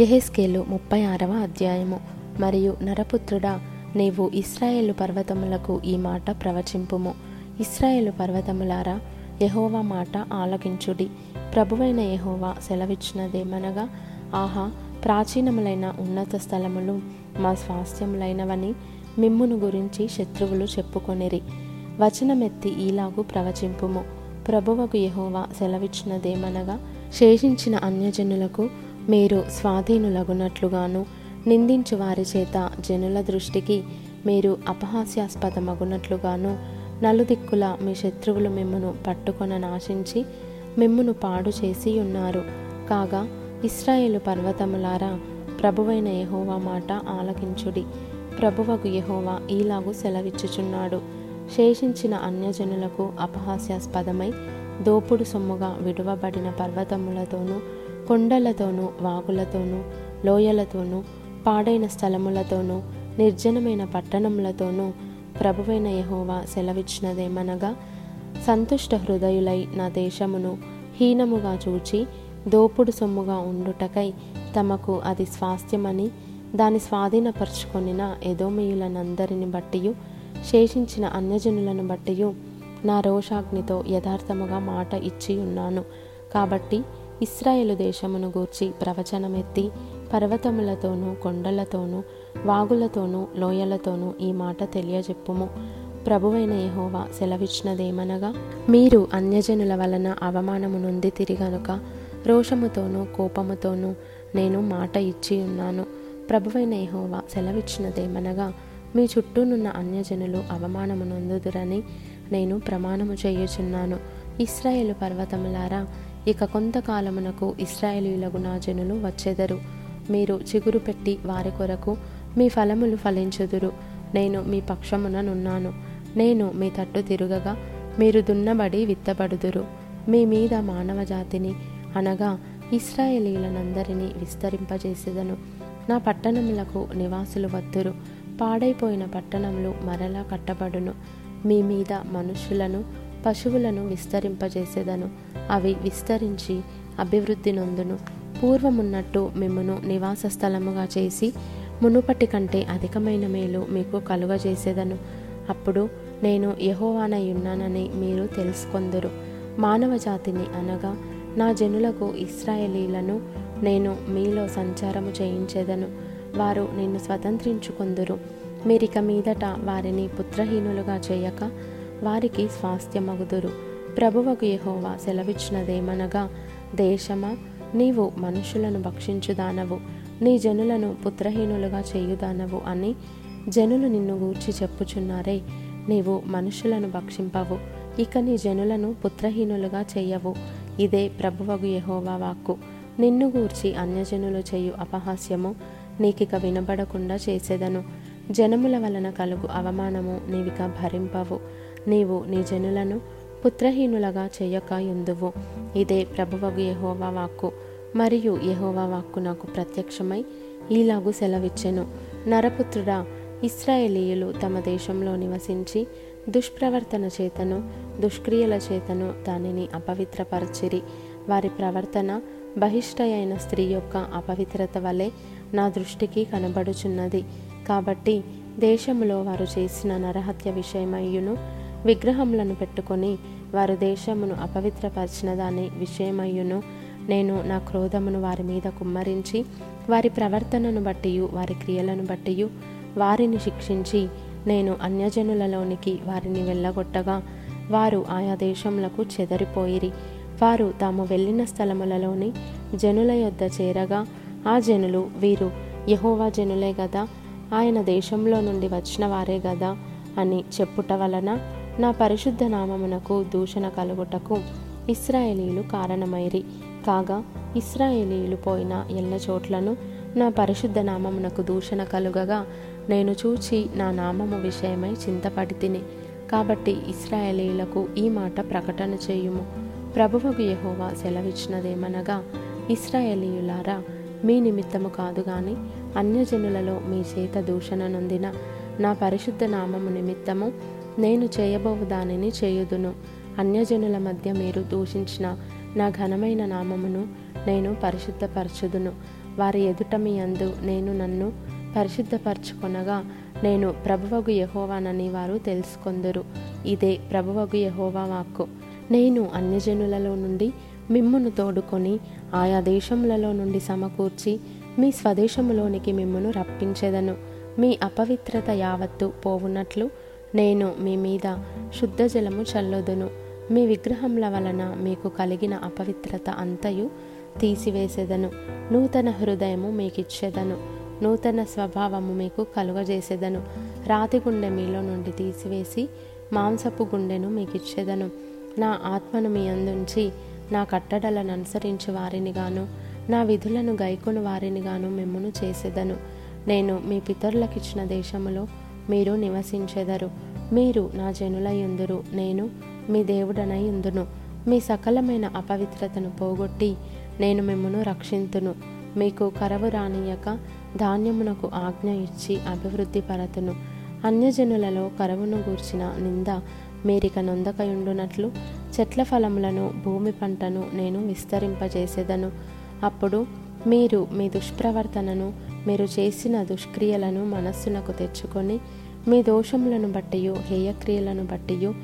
ఎహెస్కేలు ముప్పై ఆరవ అధ్యాయము. మరియు నరపుత్రుడా నీవు ఇస్రాయేలు పర్వతములకు ఈ మాట ప్రవచింపుము. ఇస్రాయేలు పర్వతములారా యహోవా మాట ఆలకించుడి. ప్రభువైన యహోవా సెలవిచ్చినదేమనగా ఆహా ప్రాచీనములైన ఉన్నత స్థలములు మా స్వాస్థ్యములైనవని మిమ్మును గురించి శత్రువులు చెప్పుకొనిరి. వచనమెత్తి ఈలాగు ప్రవచింపుము. ప్రభువకు యహోవా సెలవిచ్చినదేమనగా శేషించిన అన్యజనులకు మీరు స్వాధీనులగునట్లుగాను నిందించు వారి చేత జనుల దృష్టికి మీరు అపహాస్యాస్పదమగునట్లుగాను నలుదిక్కుల మీ శత్రువులు మిమ్మును పట్టుకొన నాశించి మిమ్మును పాడు చేసి ఉన్నారు కాగా ఇస్రాయేలు పర్వతములారా ప్రభువైన యహోవా మాట ఆలకించుడి. ప్రభువకు యహోవా ఈలాగు సెలవిచ్చుచున్నాడు. శేషించిన అన్యజనులకు అపహాస్యాస్పదమై దోపుడు సొమ్ముగా విడువబడిన పర్వతములతోనూ కొండలతోనూ వాగులతోనూ లోయలతోనూ పాడైన స్థలములతోనూ నిర్జనమైన పట్టణములతోనూ ప్రభువైన యహోవా సెలవిచ్చినదేమనగా సంతుష్ట హృదయులై నా దేశమును హీనముగా చూచి దోపుడు సొమ్ముగా ఉండుటకై తమకు అది స్వాస్థ్యమని దాని స్వాధీనపరుచుకొనిన ఎదోమీయులనందరిని బట్టియు శేషించిన అన్యజనులను బట్టియు నా రోషాగ్నితో యథార్థముగా మాట ఇచ్చి ఉన్నాను కాబట్టి ఇస్రాయేలు దేశమును గూర్చి ప్రవచనమెత్తి పర్వతములతోనూ కొండలతోనూ వాగులతోనూ లోయలతోనూ ఈ మాట తెలియజెప్పుము. ప్రభువైన యహోవా సెలవిచ్చినదేమనగా మీరు అన్యజనుల వలన అవమానము నుండి తిరిగనుక రోషముతోనూ కోపముతోనూ నేను మాట ఇచ్చి ఉన్నాను. ప్రభువైన యహోవా సెలవిచ్చినదేమనగా మీ చుట్టూనున్న అన్యజనులు అవమానము నొందుదురని నేను ప్రమాణము చేయుచున్నాను. ఇస్రాయేలు పర్వతములారా ఇక కొంతకాలమునకు ఇస్రాయేలీలకు నా జనులు వచ్చెదరు. మీరు చిగురు పెట్టి వారి కొరకు మీ ఫలములు ఫలించుదురు. నేను మీ పక్షముననున్నాను నేను మీ తట్టు తిరుగగా మీరు దున్నబడి విత్తబడుదురు. మీ మీద మానవ జాతిని అనగా ఇస్రాయేలీలనందరినీ విస్తరింపజేసేదను. నా పట్టణములకు నివాసులు వద్దురు పాడైపోయిన పట్టణములు మరలా కట్టబడును. మీ మీద మనుషులను పశువులను విస్తరింపజేసేదను. అవి విస్తరించి అభివృద్ధి నొందును. పూర్వమున్నట్టు మిమ్మను నివాస స్థలముగా చేసి మునుపటి కంటే అధికమైన మేలు మీకు కలుగజేసేదను. అప్పుడు నేను యహోవానయున్నానని మీరు తెలుసుకొందురు. మానవ జాతిని అనగా నా జనులకు ఇస్రాయేలీలను నేను మీలో సంచారము చేయించేదను. వారు నిన్ను స్వతంత్రించుకొందురు. మీరిక మీదట వారిని పుత్రహీనులుగా చేయక వారికి స్వాస్థ్యమగుదురు. ప్రభువకు యహోవా సెలవిచ్చినదేమనగా దేశమా నీవు మనుషులను భక్షించుదానవు నీ జనులను పుత్రహీనులుగా చేయుదానవు అని జనులు నిన్ను గూర్చి చెప్పుచున్నారే. నీవు మనుషులను భక్షింపవు ఇక నీ జనులను పుత్రహీనులుగా చేయవు. ఇదే ప్రభువగు యహోవా వాక్కు. నిన్ను గూర్చి అన్యజనులు చేయు అపహాస్యము నీకిక వినబడకుండా చేసేదను. జనముల వలన కలుగు అవమానము నీవిక భరింపవు. నీవు నీ జనులను పుత్రహీనులగా చేయక ఎందువు? ఇదే ప్రభువగు యహోవా వాక్కు. మరియు యహోవా వాక్కు నాకు ప్రత్యక్షమై ఈలాగు సెలవిచ్చెను. నరపుత్రుడా ఇస్రాయేలీయులు తమ దేశంలో నివసించి దుష్ప్రవర్తన చేతను దుష్క్రియల చేతను దానిని అపవిత్రపరచిరి. వారి ప్రవర్తన బహిష్ట అయిన స్త్రీ యొక్క అపవిత్రత వలె నా దృష్టికి కనబడుచున్నది. కాబట్టి దేశంలో వారు చేసిన నరహత్య విషయమయ్యును విగ్రహములను పెట్టుకొని వారు దేశమును అపవిత్రపరిచిన దాని విషయమయ్యును. నేను నా క్రోధమును వారి మీద కుమ్మరించి వారి ప్రవర్తనను బట్టి వారి క్రియలను బట్టి వారిని శిక్షించి నేను అన్యజనులలోనికి వారిని వెళ్ళగొట్టగా వారు ఆయా దేశములకు చెదరిపోయిరి. వారు తాము వెళ్ళిన స్థలములలోని జనుల యొద్ద చేరగా ఆ జనులు వీరు యహోవా జనులే గదా ఆయన దేశంలో నుండి వచ్చిన వారే గదా అని చెప్పుట వలన నా పరిశుద్ధ నామమునకు దూషణ కలుగుటకు ఇస్రాయేలీలు కారణమైరి. కాగా ఇస్రాయేలీలు పోయిన ఎల్ల చోట్లను నా పరిశుద్ధ నామమునకు దూషణ కలుగగా నేను చూచి నా నామము విషయమై చింతపడి తిని కాబట్టి ఇస్రాయేలీలకు ఈ మాట ప్రకటన చేయుము. ప్రభువుకు యహోవా సెలవిచ్చినదేమనగా ఇస్రాయేలీయులారా మీ నిమిత్తము కాదు గాని అన్యజనులలో మీ చేత దూషణ నొందిన నా పరిశుద్ధ నామము నిమిత్తము నేను చేయబోవు దానిని చేయుదును. అన్యజనుల మధ్య మీరు దూషించిన నా ఘనమైన నామమును నేను పరిశుద్ధపరచుదును. వారి ఎదుట మీ అందు నేను నన్ను పరిశుద్ధపరచుకొనగా నేను ప్రభువగు యహోవానని వారు తెలుసుకొందరు. ఇదే ప్రభువగు యహోవా వాక్కు. నేను అన్యజనులలో నుండి మిమ్మును తోడుకొని ఆయా దేశములలో నుండి సమకూర్చి మీ స్వదేశములోనికి మిమ్మును రప్పించెదను. మీ అపవిత్రత యావత్తు పోవునట్లు నేను మీ మీద శుద్ధ జలము చల్లొదును. మీ విగ్రహముల వలన మీకు కలిగిన అపవిత్రత అంతయు తీసివేసేదను. నూతన హృదయము మీకిచ్చేదను. నూతన స్వభావము మీకు కలుగజేసేదను. రాతి గుండె మీలో నుండి తీసివేసి మాంసపు గుండెను మీకిచ్చేదను. నా ఆత్మను మీ అందుంచి నా కట్టడలను అనుసరించి వారిని గాను నా విధులను గైకొని వారిని గాను మిమ్మును చేసేదను. నేను మీ పితరులకిచ్చిన దేశములో మీరు నివసించెదరు. మీరు నా జనులయ్యుందురు. నేను మీ దేవుడనై మీ సకలమైన అపవిత్రతను పోగొట్టి నేను మిమ్మను రక్షింతును. మీకు కరవు రానియక ధాన్యమునకు ఆజ్ఞ ఇచ్చి అభివృద్ధి పరతును. అన్యజనులలో కరవును గూర్చిన నింద మీరిక నొందకయుండునట్లు చెట్ల ఫలములను భూమి పంటను నేను విస్తరింపజేసేదను. అప్పుడు మీరు మీ దుష్ప్రవర్తనను మీరు చేసిన దుష్క్రియలను మనస్సునకు తెచ్చుకొని మీ దోషములను బట్టియు హేయక్రియలను బట్టియు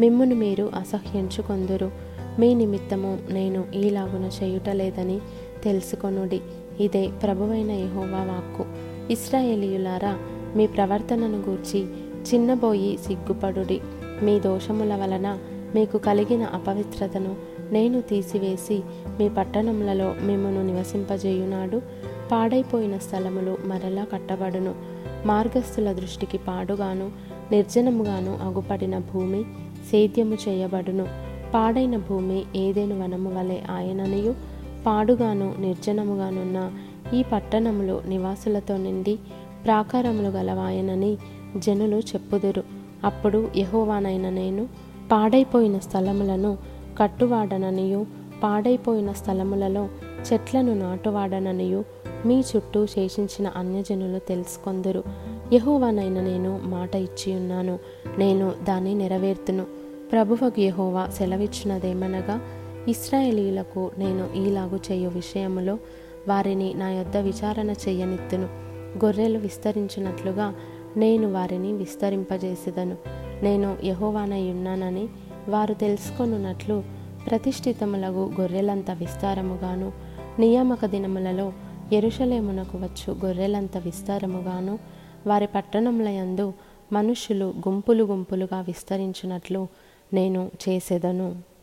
మిమ్మును మీరు అసహ్యించుకొందురు. మీ నిమిత్తము నేను ఈలాగున చేయుటలేదని తెలుసుకొనుడి. ఇదే ప్రభువైన యహోవా వాక్కు. ఇస్రాయేలీయులారా మీ ప్రవర్తనను గూర్చి చిన్నబోయి సిగ్గుపడుడి. మీ దోషముల వలన మీకు కలిగిన అపవిత్రతను నేను తీసివేసి మీ పట్టణములలో మిమ్మను నివసింపజేయునాడు. పాడైపోయిన స్థలములు మరలా కట్టబడును. మార్గస్థుల దృష్టికి పాడుగాను నిర్జనముగాను అగుపడిన భూమి సేద్యము చేయబడును. పాడైన భూమి ఏదేను వనము వలె ఆయననియు. పాడుగాను నిర్జనముగానున్న ఈ పట్టణములు నివాసులతో నిండి ప్రాకారములు గలవాయనని జనులు చెప్పుదురు. అప్పుడు యహోవానైన నేను పాడైపోయిన స్థలములను కట్టువాడననియు పాడైపోయిన స్థలములలో చెట్లను నాటువాడననియు మీ చుట్టూ శేషించిన అన్యజనులు తెలుసుకొందురు. యహోవానైన నేను మాట ఇచ్చి ఉన్నాను నేను దాన్ని నెరవేర్తును. ప్రభువకు యహోవా సెలవిచ్చినదేమనగా ఇస్రాయేలీలకు నేను ఈలాగు చేయు విషయములో వారిని నా యొద్ద విచారణ చెయ్యనిత్తును గొర్రెలు విస్తరించినట్లుగా నేను వారిని విస్తరింపజేసేదను. నేను యహోవానై ఉన్నానని వారు తెలుసుకొనున్నట్లు ప్రతిష్ఠితములగు గొర్రెలంత విస్తారముగాను నియామక దినములలో ఎరుషలేమునకు వచ్చు గొర్రెలంత విస్తారముగాను వారి పట్టణములయందు మనుష్యులు గుంపులు గుంపులుగా విస్తరించినట్లు నేను చేసేదను.